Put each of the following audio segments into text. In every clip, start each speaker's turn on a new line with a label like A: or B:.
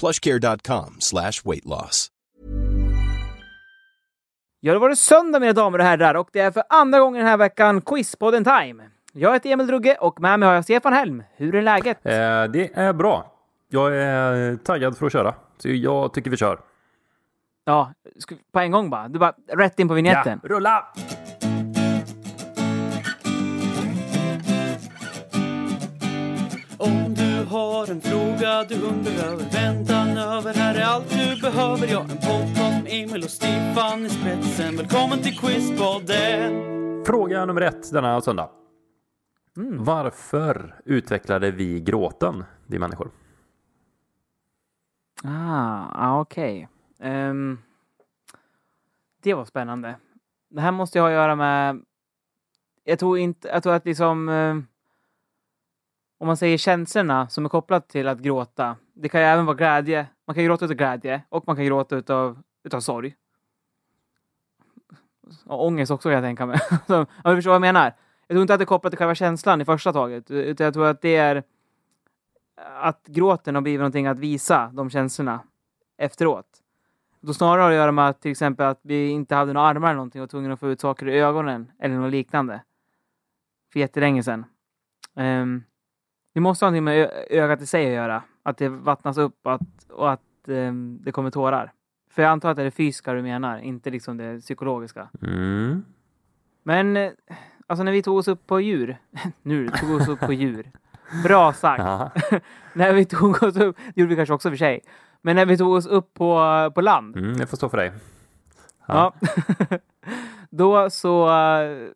A: plushcare.com slash weight loss.
B: Ja, då var det söndag mina damer och herrar och det är för andra gången den här veckan Quizpodden Time. Jag heter Emil Drugge och med mig har jag Stefan Helm. Hur är läget?
C: Eh, det är bra. Jag är taggad för att köra. Så jag tycker vi kör.
B: Ja, på en gång bara. Du bara rätt in på vignetten.
C: Ja, rulla!
D: Har en fråga du undrar över väntan över Här är allt du behöver, ja en podcast med Emil och Stefan i spetsen Välkommen till Quizpodden!
C: Fråga nummer ett denna söndag. Varför utvecklade vi gråten, vi människor?
B: Ah, ah okej. Ehm, det var spännande. Det här måste ju ha att göra med... Jag tror inte... Jag tror att liksom... eh, om man säger känslorna som är kopplat till att gråta. Det kan ju även vara glädje. Man kan gråta utav glädje och man kan gråta utav, utav sorg. Och ångest också kan jag tänka mig. Alltså, om du förstår vad jag menar. Jag tror inte att det är kopplat till själva känslan i första taget. Utan jag tror att det är att gråten har blivit någonting att visa de känslorna efteråt. Då snarare har det att göra med att till exempel att vi inte hade några armar eller någonting och var tvungna att få ut saker i ögonen eller något liknande. För jättelänge sedan. Um, det måste ha någonting med ö- ögat i sig att göra. Att det vattnas upp och att, och att ehm, det kommer tårar. För jag antar att det är det fysiska du menar, inte liksom det psykologiska.
C: Mm.
B: Men eh, alltså när vi tog oss upp på djur. nu tog oss upp på djur. Bra sagt. När vi tog oss upp, det gjorde vi kanske också för sig. Men när vi tog oss upp på, på land.
C: Mm, jag får stå för dig.
B: Ja. Då så eh,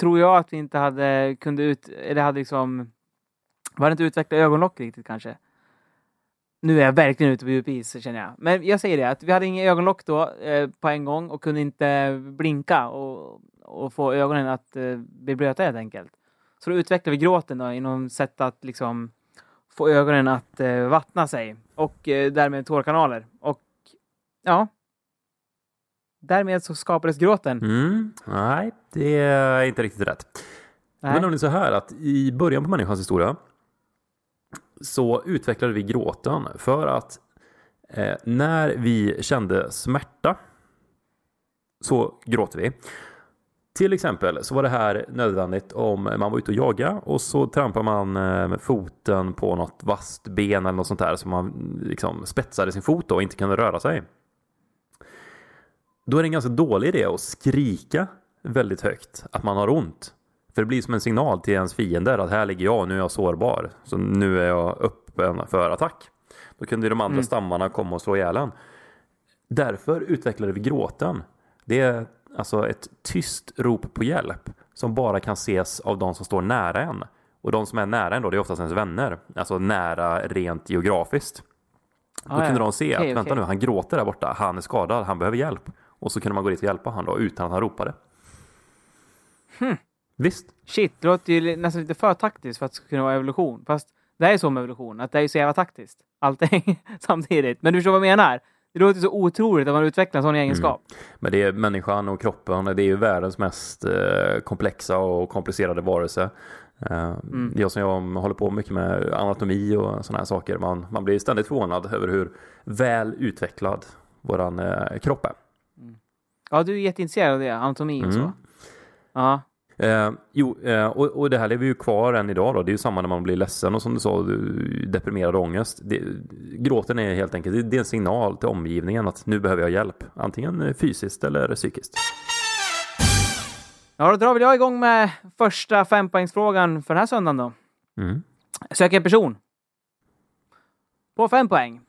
B: tror jag att vi inte hade kunde ut, eller hade liksom, vi hade inte utvecklat ögonlock riktigt kanske. Nu är jag verkligen ute på djup is känner jag. Men jag säger det, att vi hade inga ögonlock då eh, på en gång och kunde inte blinka och, och få ögonen att eh, bli blöta helt enkelt. Så då utvecklade vi gråten då inom sätt att liksom få ögonen att eh, vattna sig och eh, därmed tårkanaler. Och ja, därmed så skapades gråten.
C: Mm. Nej, det är inte riktigt rätt. Det var
B: Nej.
C: nämligen så här att i början på människans historia så utvecklade vi gråten för att eh, när vi kände smärta så gråter vi. Till exempel så var det här nödvändigt om man var ute och jaga och så trampar man med foten på något vasst ben eller något sånt där så man mm, liksom spetsade sin fot och inte kunde röra sig. Då är det en ganska dålig idé att skrika väldigt högt att man har ont. För det blir som en signal till ens fiender att här ligger jag, nu är jag sårbar. Så nu är jag öppen för attack. Då kunde de andra stammarna komma och slå ihjäl en. Därför utvecklade vi gråten. Det är alltså ett tyst rop på hjälp som bara kan ses av de som står nära en. Och de som är nära en då, det är oftast ens vänner. Alltså nära rent geografiskt. Då
B: Ah, ja.
C: kunde de se att vänta
B: okej.
C: nu, han gråter där borta, han är skadad, han behöver hjälp. Och så kunde man gå dit och hjälpa han då utan att han ropade.
B: Hmm.
C: Visst?
B: Shit, det låter ju nästan lite för taktiskt för att det ska kunna vara evolution. Fast det är så med evolution, att det är så jävla taktiskt. Allting samtidigt. Men du förstår vad jag menar? Det låter så otroligt att man utvecklar en sån egenskap.
C: Men det är människan och kroppen, det är ju världens mest eh, komplexa och komplicerade varelse. Eh, Jag som jag håller på mycket med anatomi och sådana här saker, man, man blir ständigt förvånad över hur väl utvecklad våran eh, kropp är.
B: Ja, du är jätteintresserad av det, anatomi och så.
C: Mm.
B: Ja.
C: Eh, jo, eh, och, och det här lever ju kvar än idag då. Det är ju samma när man blir ledsen och som du sa, deprimerad ångest. Det, gråten är helt enkelt, det, det är en signal till omgivningen att nu behöver jag hjälp. Antingen fysiskt eller psykiskt.
B: Ja, då drar väl jag igång med första fempoängsfrågan för den här söndagen då.
C: Mm.
B: Sök en person. På fem poäng.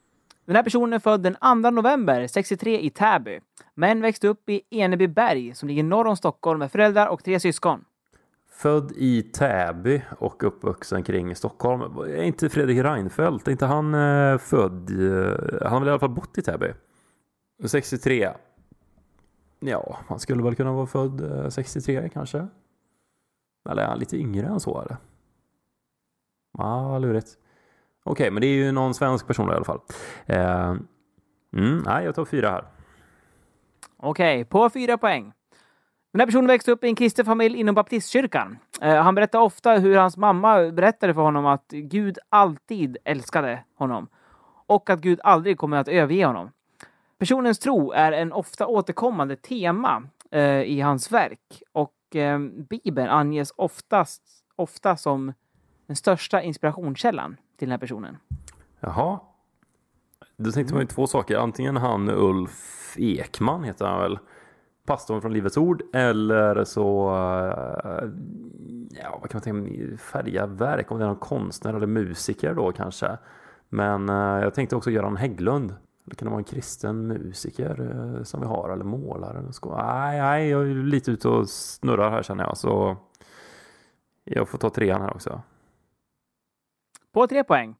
B: Den här personen är född den 2 november 63 i Täby, men växte upp i Enebyberg som ligger norr om Stockholm med föräldrar och tre syskon.
C: Född i Täby och uppvuxen kring Stockholm. Är inte Fredrik Reinfeldt, är inte han eh, född, eh, han har väl i alla fall bott i Täby? 63. Ja, han skulle väl kunna vara född eh, 63 kanske? Eller är han lite yngre än så eller? Ja, lurigt. Okej, men det är ju någon svensk person i alla fall. Eh, mm, nej, jag tar fyra här.
B: Okej, på fyra poäng. Den här personen växte upp i en kristen familj inom baptistkyrkan. Eh, han berättar ofta hur hans mamma berättade för honom att Gud alltid älskade honom och att Gud aldrig kommer att överge honom. Personens tro är en ofta återkommande tema eh, i hans verk och eh, Bibeln anges oftast, ofta som den största inspirationskällan till den här personen.
C: Jaha. Då tänkte man ju två saker. Antingen han Ulf Ekman heter han väl. Pastorn från Livets Ord. Eller så, eh, ja vad kan man tänka, färga verk. Om det är någon konstnär eller musiker då kanske. Men eh, jag tänkte också Göran Hägglund. Det kan vara en kristen musiker eh, som vi har eller målare. eller så. Nej, nej, jag är lite ute och snurrar här känner jag. Så jag får ta trean här också.
B: På tre poäng.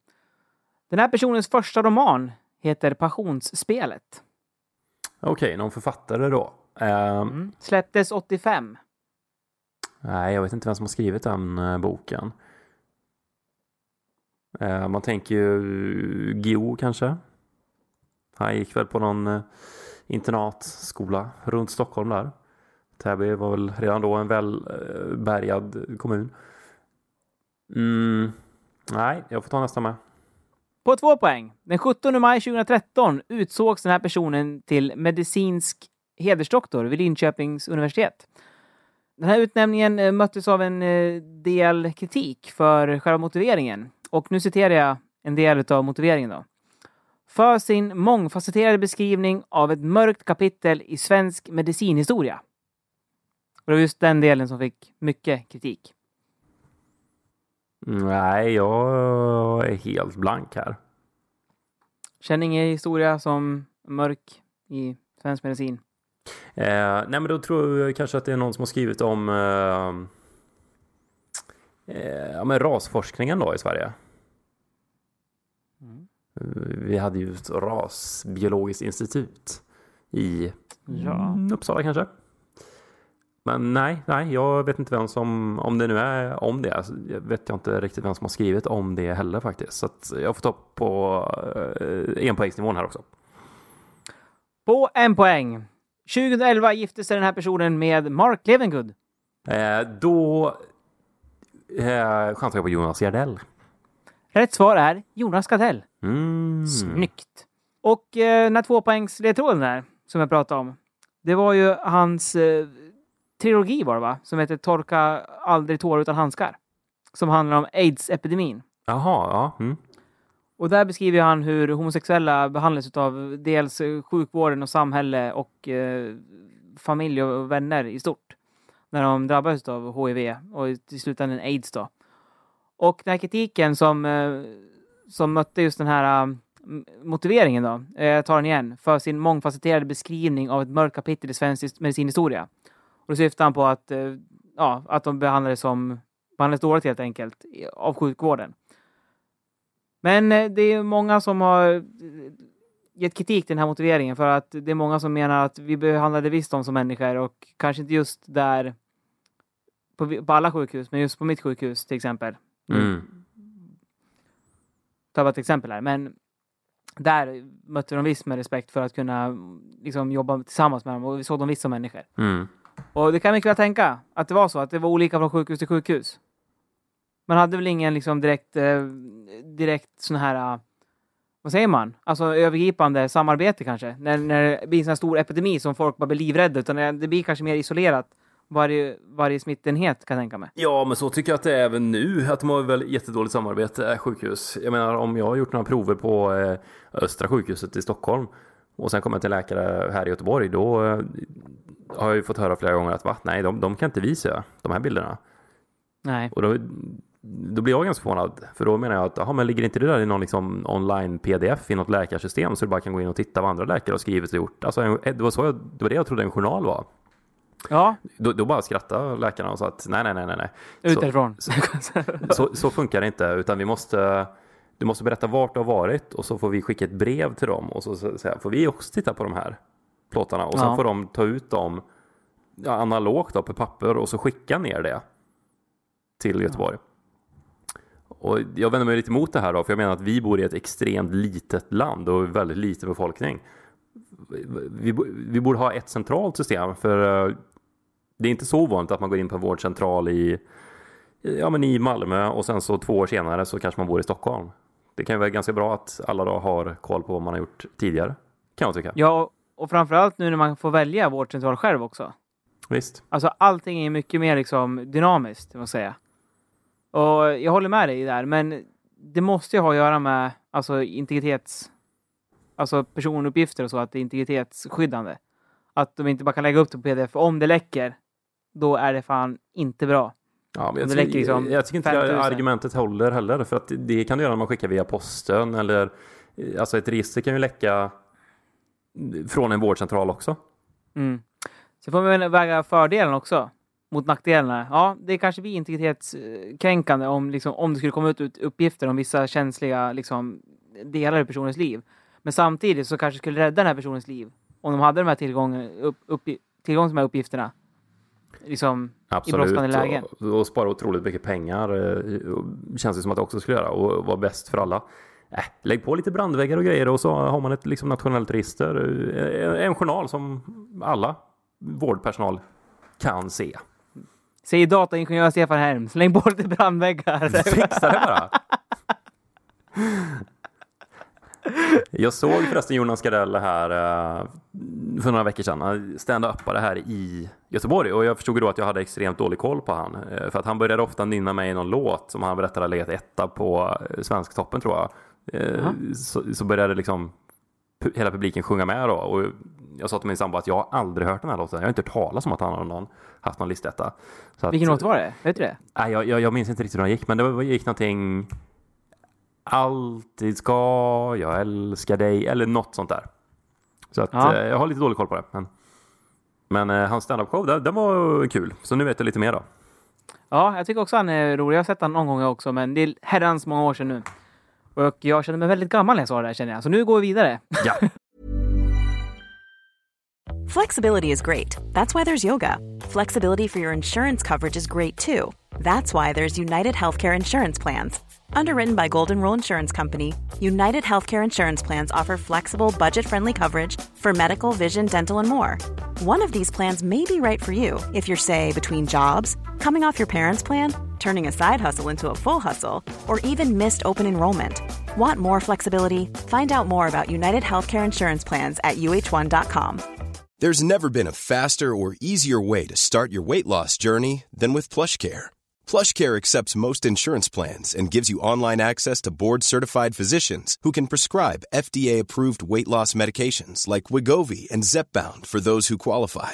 B: Den här personens första roman heter Passionsspelet.
C: Okej, någon författare då. Ehm,
B: Släpptes 85.
C: Nej, jag vet inte vem som har skrivit den eh, boken. Eh, man tänker ju Gio kanske. Han gick väl på någon eh, internatskola runt Stockholm där. Täby var väl redan då en välbärgad kommun. Mm, nej, jag får ta nästa med.
B: På två poäng. Den 17 maj 2013 utsågs den här personen till medicinsk hedersdoktor vid Linköpings universitet. Den här utnämningen eh, möttes av en eh, del kritik för själva motiveringen. Och nu citerar jag en del av motiveringen då. För sin mångfacetterade beskrivning av ett mörkt kapitel i svensk medicinhistoria. Och det var just den delen som fick mycket kritik.
C: Nej, jag är helt blank här.
B: Känner ingen historia som mörk i svensk medicin.
C: Eh, nej men då tror jag kanske att det är någon som har skrivit om eh, eh, men rasforskningen då i Sverige.
B: Mm.
C: Vi hade ju ett rasbiologiskt institut i
B: Ja.
C: Uppsala kanske. Men nej, nej, jag vet inte vem som, om det nu är om det, alltså, jag vet jag inte riktigt vem som har skrivit om det heller faktiskt. Så att jag får ta på eh, enpoängsnivån här också.
B: På en poäng. 2011 gifte sig den här personen med Mark Levengood.
C: Eh, då eh, chansar jag på Jonas Gardell.
B: Rätt svar är Jonas Gardell.
C: Mm.
B: Snyggt! Och eh, den här tvåpoängsledtråden där, som jag pratade om. Det var ju hans eh, trilogi var det va? Som heter Torka aldrig tårar utan handskar. Som handlar om aids-epidemin.
C: Jaha, ja. Mm.
B: Och där beskriver han hur homosexuella behandlas av dels eh, sjukvården och samhälle och eh, familj och vänner i stort. När de drabbas av HIV och i slutändan aids då. Och den här kritiken som, eh, som mötte just den här eh, motiveringen då, eh, jag tar den igen, för sin mångfacetterade beskrivning av ett mörkt kapitel i svensk his- medicinhistoria. Och då syftar han på att, eh, ja, att de behandlades som, behandlades dåligt helt enkelt av sjukvården. Men eh, det är många som har eh, gett kritik till den här motiveringen för att det är många som menar att vi behandlade visst dem som människor och kanske inte just där på, på alla sjukhus, men just på mitt sjukhus till exempel.
C: Mm.
B: Ta bara ett exempel här, men där mötte de visst med respekt för att kunna liksom, jobba tillsammans med dem och vi såg dem visst som människor.
C: Mm.
B: Och det kan jag mycket väl tänka att det var så, att det var olika från sjukhus till sjukhus. Man hade väl ingen liksom direkt, eh, direkt sån här, eh, vad säger man, alltså övergripande samarbete kanske. När, när det blir en sån här stor epidemi som folk bara blir livrädda, utan det blir kanske mer isolerat. varje, varje smittenhet kan jag tänka mig.
C: Ja, men så tycker jag att det är även nu. Att de har väl jättedåligt samarbete, eh, sjukhus. Jag menar, om jag har gjort några prover på eh, Östra sjukhuset i Stockholm och sen kommer jag till läkare här i Göteborg, då eh, har jag ju fått höra flera gånger att va? Nej, de, de kan inte visa de här bilderna.
B: Nej.
C: Och då, då blir jag ganska förvånad, för då menar jag att aha, men ligger inte det där i någon liksom online pdf i något läkarsystem så du bara kan gå in och titta vad andra läkare har skrivit och gjort. Alltså, det, var så jag, det var det jag trodde en journal var.
B: Ja,
C: Då, då bara skrattade läkarna och sa att nej, nej, nej, nej, nej.
B: ut
C: Så- så, så funkar det inte, utan vi måste, du måste berätta vart du har varit och så får vi skicka ett brev till dem och så, så, så här, får vi också titta på de här plåtarna och sen
B: Ja.
C: får de ta ut dem ja, analogt då, på papper och så skicka ner det till Göteborg. Och jag vänder mig lite emot det här då, för jag menar att vi bor i ett extremt litet land och väldigt liten befolkning. Vi, vi borde ha ett centralt system för eh, det är inte så ovanligt att man går in på en vårdcentral i ja, men i Malmö och sen så två år senare så kanske man bor i Stockholm. Det kan ju vara ganska bra att alla då har koll på vad man har gjort tidigare. Kan jag tycka.
B: Ja, och framförallt nu när man får välja vårdcentral själv också.
C: Visst.
B: Alltså allting är mycket mer liksom dynamiskt, vad säga. Och jag håller med dig där, men det måste ju ha att göra med alltså integritets... Alltså personuppgifter och så, att det är integritetsskyddande. Att de inte bara kan lägga upp det på pdf. För om det läcker, då är det fan inte bra.
C: Ja, men jag,
B: Det
C: ty-
B: räcker liksom
C: jag tycker inte
B: 5000.
C: det argumentet håller heller. För att det kan du göra när man skickar via posten eller alltså ett register kan ju läcka från en vårdcentral också.
B: Mm. Så får man väga fördelen också mot nackdelarna. Ja, det kanske blir integritetskränkande om, liksom, om det skulle komma ut uppgifter om vissa känsliga liksom, delar i personens liv. Men samtidigt så kanske det skulle rädda den här personens liv om de hade de här tillgången, upp, upp, tillgång till de här uppgifterna. Liksom, brådskande lägen.
C: Och, och spara otroligt mycket pengar. eh, Känns det som att det också skulle göra och vara bäst för alla. Äh, lägg på lite brandväggar och grejer och så har man ett liksom, nationellt register. eh, En journal som alla vårdpersonal kan se.
B: Säger dataingenjör Stefan Herm. Släng på lite brandväggar.
C: Fixa det bara! Jag såg förresten Jonas Gardell här eh, för några veckor sedan. Han stand-upade här i Göteborg och jag förstod då att jag hade extremt dålig koll på han. Eh, För att han började ofta nynna mig i någon låt som han berättade legat etta på Svensktoppen tror jag. Eh, Så, så började liksom hela publiken sjunga med då. Och jag sa till min sambo att jag har aldrig hört den här låten. Jag har inte hört talas om att han har någon, haft någon listetta. Så att-
B: Vilken låt var det? Vet du det?
C: Nej, jag, jag, jag minns inte riktigt hur den gick, men det var- gick någonting... Alltid ska jag älska dig, eller något sånt där. Så att,
B: Ja.
C: eh, jag har lite dålig koll på det. Men, men eh, hans standup-show, den, den var kul. Så nu vet jag lite mer då.
B: Ja, jag tycker också han är rolig. Jag har sett han någon gång också, men det är herrans många år sedan nu. Och jag känner mig väldigt gammal när jag sa det här känner jag. Så nu går vi vidare.
C: Ja,
E: Flexibility is great. That's why there's yoga. Flexibility for your insurance coverage is great too. That's why there's United Healthcare Insurance Plans. Underwritten by Golden Rule Insurance Company, United Healthcare Insurance Plans offer flexible, budget friendly coverage for medical, vision, dental, and more. One of these plans may be right for you if you're, say, between jobs, coming off your parents' plan, turning a side hustle into a full hustle, or even missed open enrollment. Want more flexibility? Find out more about United Healthcare Insurance Plans at uh1.com.
A: There's never been a faster or easier way to start your weight loss journey than with PlushCare. PlushCare accepts most insurance plans and gives you online access to board-certified physicians who can prescribe FDA-approved weight loss medications like Wigovi and Zepbound for those who qualify.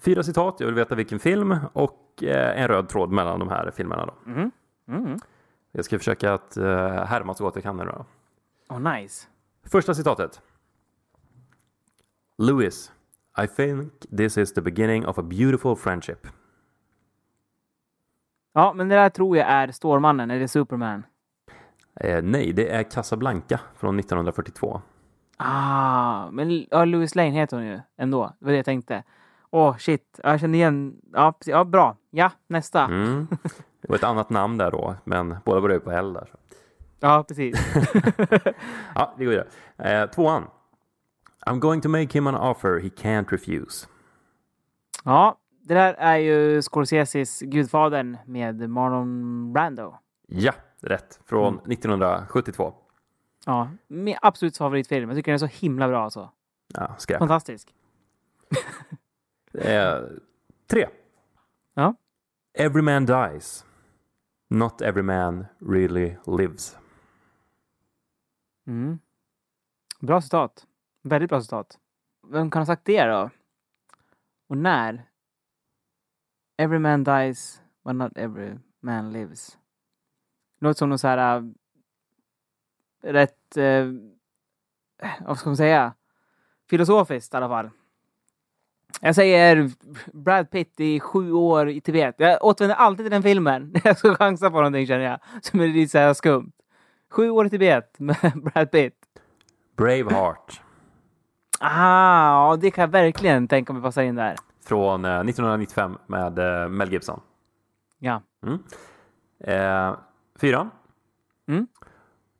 C: Fyra citat, jag vill veta vilken film och eh, en röd tråd mellan de här filmerna. Då. Jag ska försöka att uh, härma så gott jag kan nu då.
B: Oh, nice.
C: Första citatet. Lewis, I think this is the beginning of a beautiful friendship.
B: Ja, men det där tror jag är Stålmannen, eller Superman.
C: Eh, nej, det är Casablanca från 1942.
B: Ah, men ja, Louis Lane heter hon ju ändå. Det var det jag tänkte. Åh, oh, shit. Jag känner igen. Ja, ja, bra. Ja, nästa.
C: Mm. Det var ett annat namn där då, men båda började på L där. Så.
B: Ja, precis.
C: ja, vi går vidare. Eh, tvåan. I'm going to make him an offer he can't refuse.
B: Ja, det där är ju Scorseses Gudfadern med Marlon Brando.
C: Ja, rätt. Från mm. 1972.
B: Ja, min absolut favoritfilm. Jag tycker den är så himla bra alltså.
C: Ja, skräp.
B: Fantastisk.
C: Eh, tre.
B: Ja.
C: Every man dies. Not every man really lives.
B: Mm. Bra citat. Väldigt bra citat. Vem kan ha sagt det då? Och när? Every man dies, but not every man lives. Låter som någon så här äh, rätt, äh, vad ska man säga, filosofiskt i alla fall. Jag säger Brad Pitt i sju år i Tibet. Jag återvänder alltid till den filmen jag ska chansa på någonting känner jag. Som är lite så här skumt. Sju år i Tibet med Brad Pitt.
C: Braveheart.
B: Ah, det kan jag verkligen tänka mig passa in där.
C: Från eh, 1995 med eh, Mel Gibson.
B: Ja.
C: Mm. Eh, fyra.
B: Mm.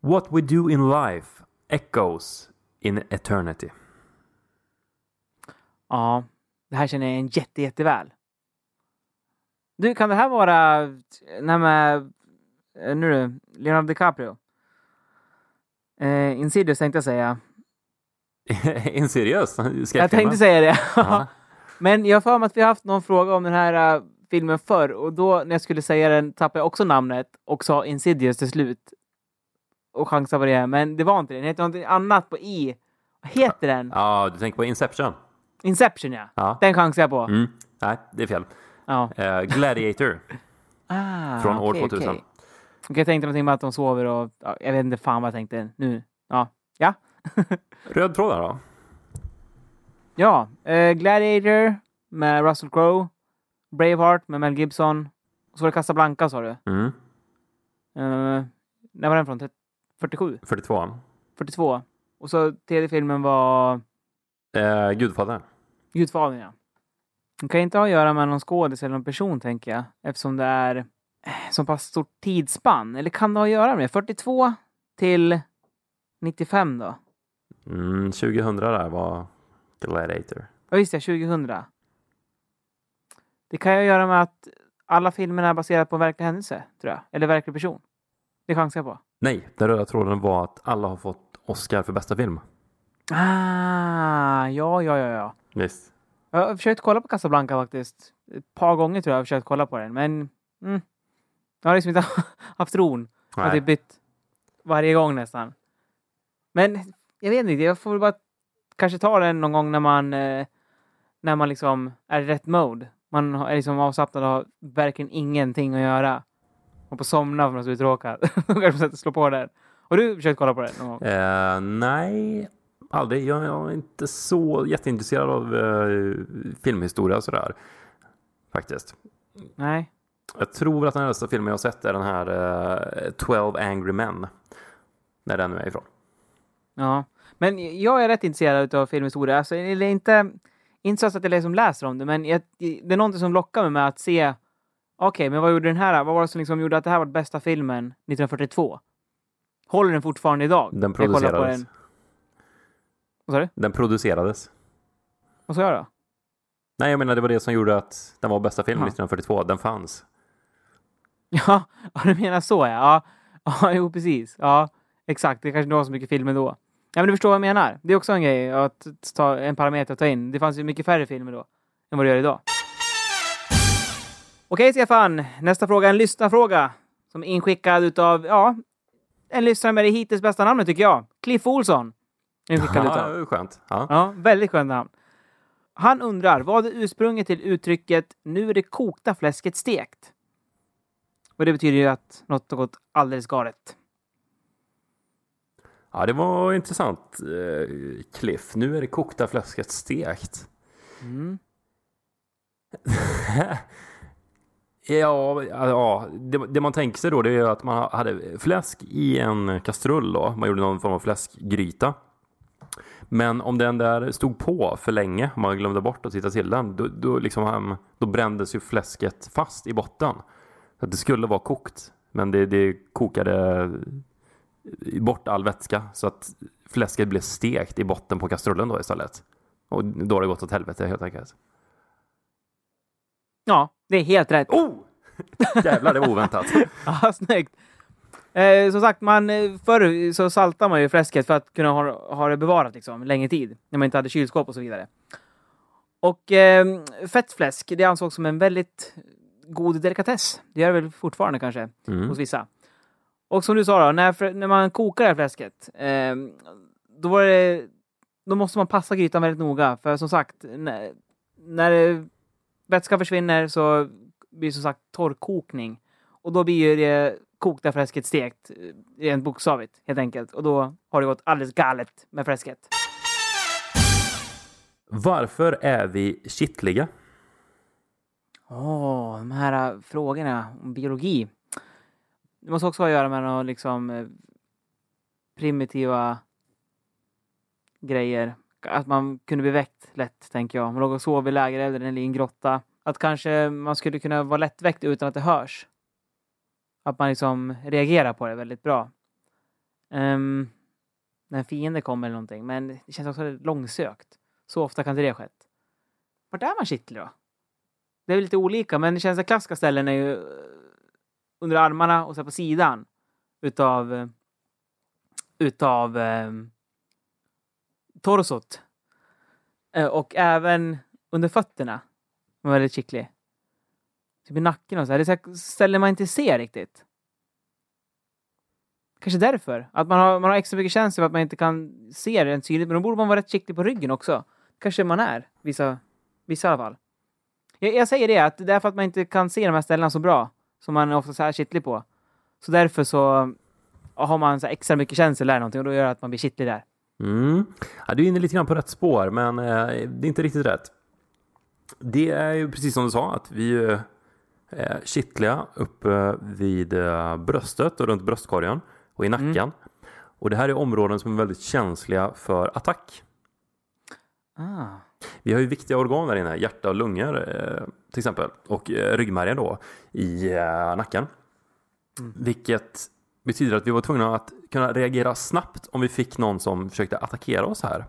C: What we do in life echoes in eternity.
B: Ja, det här känner jag igen jätte, jätteväl. Du, kan det här vara när med, eh, nu du, Leonardo DiCaprio? Eh, Insidious tänkte jag säga.
C: Insidious?
B: Jag tänkte säga det. Men jag har för mig att vi har haft någon fråga om den här uh, filmen förr och då när jag skulle säga den tappade jag också namnet och sa Insidious till slut. Och chansade på det, men det var inte det. Den heter något annat på I. Vad heter den?
C: Ja, du tänker på Inception?
B: Inception ja.
C: ja.
B: Den chansar jag på.
C: Mm. Nej, det är fel.
B: Ja.
C: Uh, Gladiator.
B: ah,
C: från år
B: okay,
C: 2000.
B: Okay. Okay, jag tänkte någonting med att de sover och ja, jag vet inte fan vad jag tänkte nu. Ja. Ja.
C: Röd tråd då?
B: Ja, uh, Gladiator med Russell Crowe. Braveheart med Mel Gibson. Och så var det Casablanca sa du?
C: Mm.
B: Uh, när var den från? 47?
C: 42.
B: 42. Och så tredje filmen var?
C: Uh, Gudfadern.
B: Gudfadern, ja. Det kan inte ha att göra med någon skådis eller någon person, tänker jag. Eftersom det är så pass stort tidsspann. Eller kan det ha att göra med det? 42 till 95 då?
C: Mm, 2000 där var Gladiator.
B: Ja, visst ja, 2000. Det kan att göra med att alla filmerna är baserade på en verklig händelse, tror jag. Eller verklig person. Det chansar jag på.
C: Nej, den röda tråden var att alla har fått Oscar för bästa film.
B: Ah, ja, ja, ja, ja.
C: Visst.
B: Jag har försökt kolla på Casablanca faktiskt. Ett par gånger tror jag jag har försökt kolla på den, men mm, jag har liksom inte haft ron. Jag har typ bytt varje gång nästan. Men jag vet inte, jag får väl bara kanske ta den någon gång när man eh, när man liksom är i rätt mode. Man är liksom avslappnad och har verkligen ingenting att göra. Och på somna för att man är så uttråkad. Då kanske man slå på den. Har du försökt kolla på den någon gång?
C: Uh, nej, aldrig. Jag, jag, är inte så jätteintresserad av uh, filmhistoria sådär. Faktiskt.
B: Nej.
C: Jag tror att den äldsta filmen jag har sett är den här uh, 12 Angry Men. När den nu är ifrån.
B: Ja, men jag är rätt intresserad av filmhistoria. Alltså, eller inte, inte så att jag liksom läser om det, men jag, det är någonting som lockar mig med att se okej, okay, men vad gjorde den här? Vad var det som liksom gjorde att det här var den bästa filmen 1942? Håller den fortfarande idag?
C: Den producerades.
B: Den. Vad sa du?
C: Den producerades.
B: Vad sa jag då?
C: Nej, jag menar det var det som gjorde att den var bästa filmen 1942. Den fanns.
B: Ja, du menar så ja. Ja, ja jo precis. Ja, exakt. Det kanske inte var så mycket filmer då. Ja, men du förstår vad jag menar. Det är också en grej att ta en parameter att ta in. Det fanns ju mycket färre filmer då än vad det gör idag. Okej, Stefan. Nästa fråga är en lyssnarfråga som är inskickad utav, ja, en lyssnare med det hittills bästa namnet tycker jag. Cliff Olsson. Inskickad
C: ja,
B: utav.
C: skönt. Ja.
B: ja, väldigt skönt namn. Han undrar, vad är ursprunget till uttrycket nu är det kokta fläsket stekt? Och det betyder ju att något har gått alldeles galet.
C: Ja, det var intressant eh, Cliff. Nu är det kokta fläsket stekt.
B: Mm.
C: ja, ja det, det, man tänker sig då det är att man hade fläsk i en kastrull då. Man gjorde någon form av fläskgryta. Men om den där stod på för länge, om man glömde bort att titta till den, då, då, liksom, då brändes ju fläsket fast i botten. Så att det skulle vara kokt, men det, det kokade bort all vätska så att fläsket blev stekt i botten på kastrullen då istället. Och då har det gått åt helvete helt enkelt.
B: Ja, det är helt rätt.
C: Oh! Jävlar, det var oväntat.
B: ja, snyggt. Eh, som sagt, man, eh, förr så saltar man ju fläsket för att kunna ha, ha det bevarat liksom, längre tid. När man inte hade kylskåp och så vidare. Och eh, fettfläsk, det ansågs som en väldigt god delikatess. Det gör det väl fortfarande kanske, mm. hos vissa. Och som du sa då, när, när man kokar det här fläsket, eh, då, var det, då måste man passa grytan väldigt noga. För som sagt, när, när vätskan försvinner så blir det som sagt torrkokning. Och då blir det kokta fläsket stekt, eh, rent bokstavligt helt enkelt. Och då har det gått alldeles galet med fläsket.
C: Varför är vi kittliga?
B: Åh, oh, de här äh, frågorna om biologi. Det måste också ha att göra med några liksom eh, primitiva grejer. Att man kunde bli väckt lätt, tänker jag. Man låg och sov i lägerelden eller i en grotta. Att kanske man skulle kunna vara lättväckt utan att det hörs. Att man liksom reagerar på det väldigt bra. Um, när en fiende kommer eller någonting. Men det känns också långsökt. Så ofta kan inte det ha skett. Vart är man kittlig då? Det är lite olika, men det känns att klassiska ställen är ju eh, under armarna och så på sidan utav eh, utav ehm, um, torsot. Uh, eh, och även under fötterna. Man var väldigt kittlig. Typ i nacken och så här. Det är så ställen man inte ser riktigt. Kanske därför. Att man har, man har extra mycket känsla för att man inte kan se det tydligt. Men då borde man vara rätt kittlig på ryggen också. Kanske man är. Vissa, vissa i alla fall. Jag, jag säger det, att det är för att man inte kan se de här ställena så bra. Som man är ofta så här kittlig på. Så därför så har man så extra mycket känsla eller någonting och då gör det att man blir kittlig där.
C: Mm. Ja, du är inne lite grann på rätt spår, men eh, det är inte riktigt rätt. Det är ju precis som du sa, att vi eh, är kittliga uppe vid eh, bröstet och runt bröstkorgen och i mm. nacken. Mm. Och det här är områden som är väldigt känsliga för attack.
B: Ah.
C: Vi har ju viktiga organ där inne, hjärta och lungor eh, till exempel. Och eh, ryggmärgen då i eh, nacken. Mm. Vilket betyder att vi var tvungna att kunna reagera snabbt om vi fick någon som försökte attackera oss här.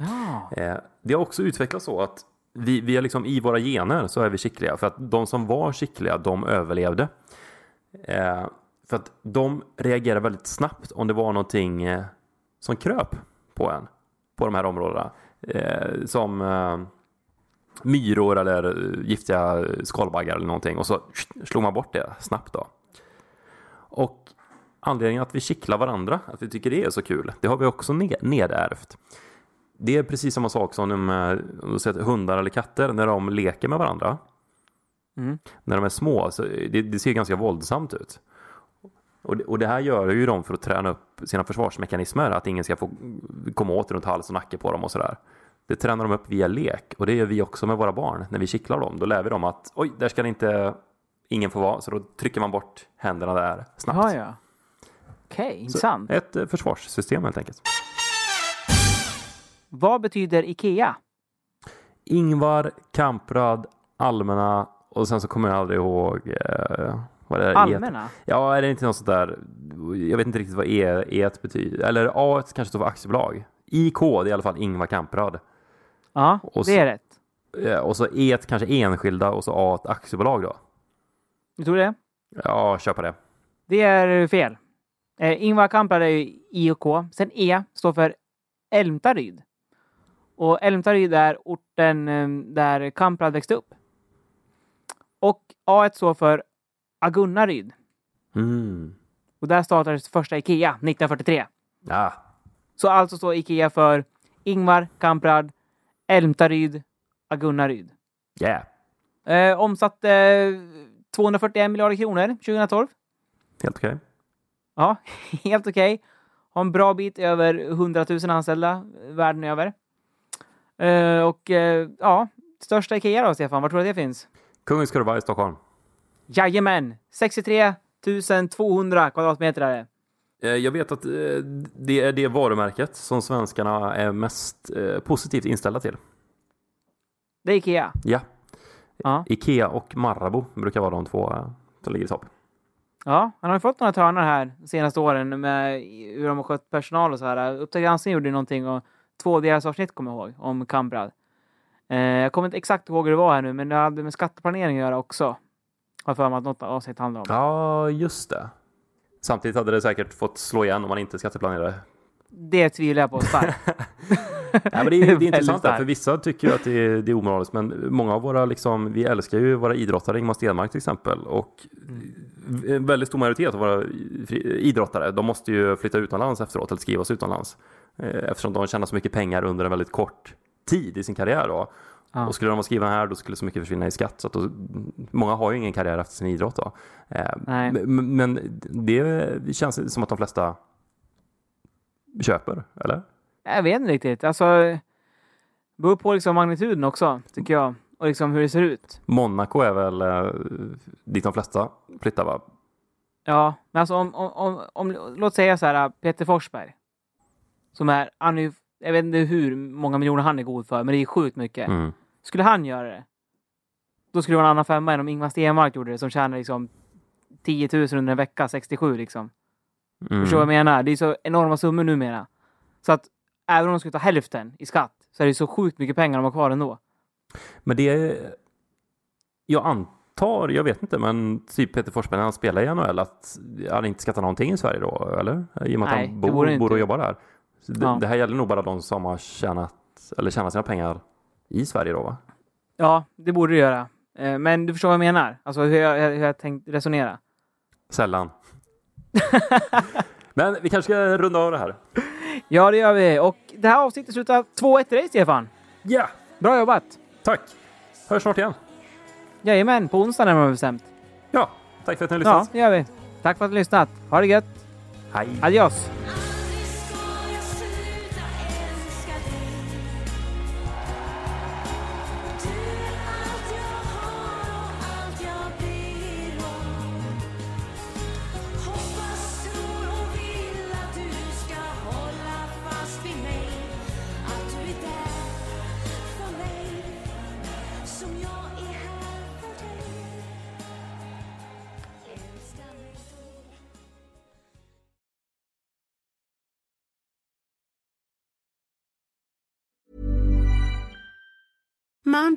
B: Ah.
C: Det har också utvecklats så att vi, vi har liksom i våra gener så är vi kittliga. För att de som var kittliga, de överlevde. Eh, för att de reagerar väldigt snabbt om det var någonting eh, som kröp på en på de här områdena eh, som eh, myror eller eh, giftiga skalbaggar eller någonting och så slog man bort det snabbt då. Och anledningen att vi kittlar varandra, att vi tycker det är så kul, det har vi också nedärvt. Det är precis samma sak som sett hundar eller katter när de leker med varandra. Mm. När de är små, så det, det ser ganska våldsamt ut. Och det, och det, här gör ju de för att träna upp sina försvarsmekanismer, att ingen ska få komma åt runt hals och nacke på dem och sådär. Det tränar de upp via lek och det gör vi också med våra barn. När vi kittlar dem, då lär vi dem att oj, där ska det inte ingen få vara, så då trycker man bort händerna där snabbt.
B: Ja, ja. Okej, okay, intressant.
C: Ett eh, försvarssystem helt enkelt.
B: Vad betyder IKEA?
C: Ingvar, Kamprad, Allmänna och sen så kommer jag aldrig ihåg eh, vad
B: är Allmänna? E
C: ja, är det inte något sånt där? Jag vet inte riktigt vad E, e betyder. Eller A kanske står för aktiebolag. IK, det är i alla fall Ingvar Kamprad.
B: Ja, och det är rätt.
C: Och så E kanske enskilda och så A aktiebolag då.
B: Du tror det?
C: Ja, kör på det.
B: Det är fel. Eh, Ingvar Kamprad är ju IK. Sen E står för Älmtaryd. Och Älmtaryd är orten eh, där Kamprad växte upp. Och A står för Agunnaryd.
C: Mm.
B: Och där startades första Ikea 1943.
C: Ja.
B: Så alltså står Ikea för Ingvar Kamprad, Älmtaryd, Agunnaryd.
C: Yeah.
B: Eh, omsatte 241 miljarder kronor 2012.
C: Helt okej.
B: Ja, helt okej. Har en bra bit över 100 000 anställda världen över. Eh, och eh, ja, största Ikea då, Stefan? Var tror du att det finns?
C: Kungens Kurva i Stockholm.
B: Jajamän! 63 200 kvadratmeter är det.
C: Jag vet att eh, det är det varumärket som svenskarna är mest positivt inställda till.
B: Det är Ikea.
C: Ja.
B: Ja.
C: Ikea och Marabou brukar vara de två som ligger i topp.
B: Ja, han har ju fått några törnar här de senaste åren med hur de har skött personal och så här. Uppdrag granskning gjorde någonting och två deras avsnitt kommer jag ihåg om Kamprad. Eh, jag kommer inte exakt ihåg hur det var här nu, men det hade med skatteplanering att göra också. Har för mig att något avsnitt handlar om.
C: Ja, just det. Samtidigt hade det säkert fått slå igen om man inte skatteplanerade.
B: Det tvivlar jag på starkt.
C: Ja, men det är, det är intressant där, för vissa tycker ju att det är, det är omoraliskt, men många av våra, liksom, vi älskar ju våra idrottare, Ingmar Stenmark till exempel, och en väldigt stor majoritet av våra idrottare, de måste ju flytta utomlands efteråt, eller skrivas utomlands, eh, eftersom de tjänar så mycket pengar under en väldigt kort tid i sin karriär då.
B: Ja.
C: Och skulle de vara skrivna här, då skulle så mycket försvinna i skatt. Så att då, många har ju ingen karriär efter sin idrott. Då. Eh,
B: Nej.
C: Men, men det känns som att de flesta köper, eller?
B: Jag vet inte riktigt. Alltså, det beror på liksom magnituden också, tycker jag. Och liksom hur det ser ut.
C: Monaco är väl eh, dit de flesta flyttar va?
B: Ja, men alltså om, om, om, om låt säga så här, Peter Forsberg. Som är, han är ju, jag vet inte hur många miljoner han är god för, men det är sjukt mycket.
C: Mm.
B: Skulle han göra det, då skulle det vara en annan femma än om Ingmar Stenmark gjorde det, som tjänar liksom 10 000 under en vecka, 67 liksom.
C: Mm.
B: Förstår du vad jag menar? Det är så enorma summor numera. Så att även om de skulle ta hälften i skatt, så är det så sjukt mycket pengar de har kvar ändå.
C: Men det är, jag antar, jag vet inte, men typ Peter Forsberg när han spelar i NHL att han inte skattar någonting i Sverige då, eller? I och med
B: Nej,
C: att han bor, bor och jobbar där. Det,
B: Ja.
C: det här gäller nog bara de som har tjänat, eller tjänat sina pengar i Sverige då va?
B: Ja, det borde det göra. Eh, Men du förstår vad jag menar? Alltså hur jag, hur jag tänkt resonera.
C: Sällan. men vi kanske ska runda av det här.
B: Ja, det gör vi. Och det här avsnittet slutar 2-1 till dig, Stefan.
C: Ja,
B: Bra jobbat!
C: Tack. Hörs snart igen.
B: Jajamän, på onsdag närmare bestämt.
C: Ja, tack för att ni har
B: Ja,
C: lyssnat.
B: det gör vi. Tack för att du har lyssnat. Ha det gött.
C: Hej.
B: Adios!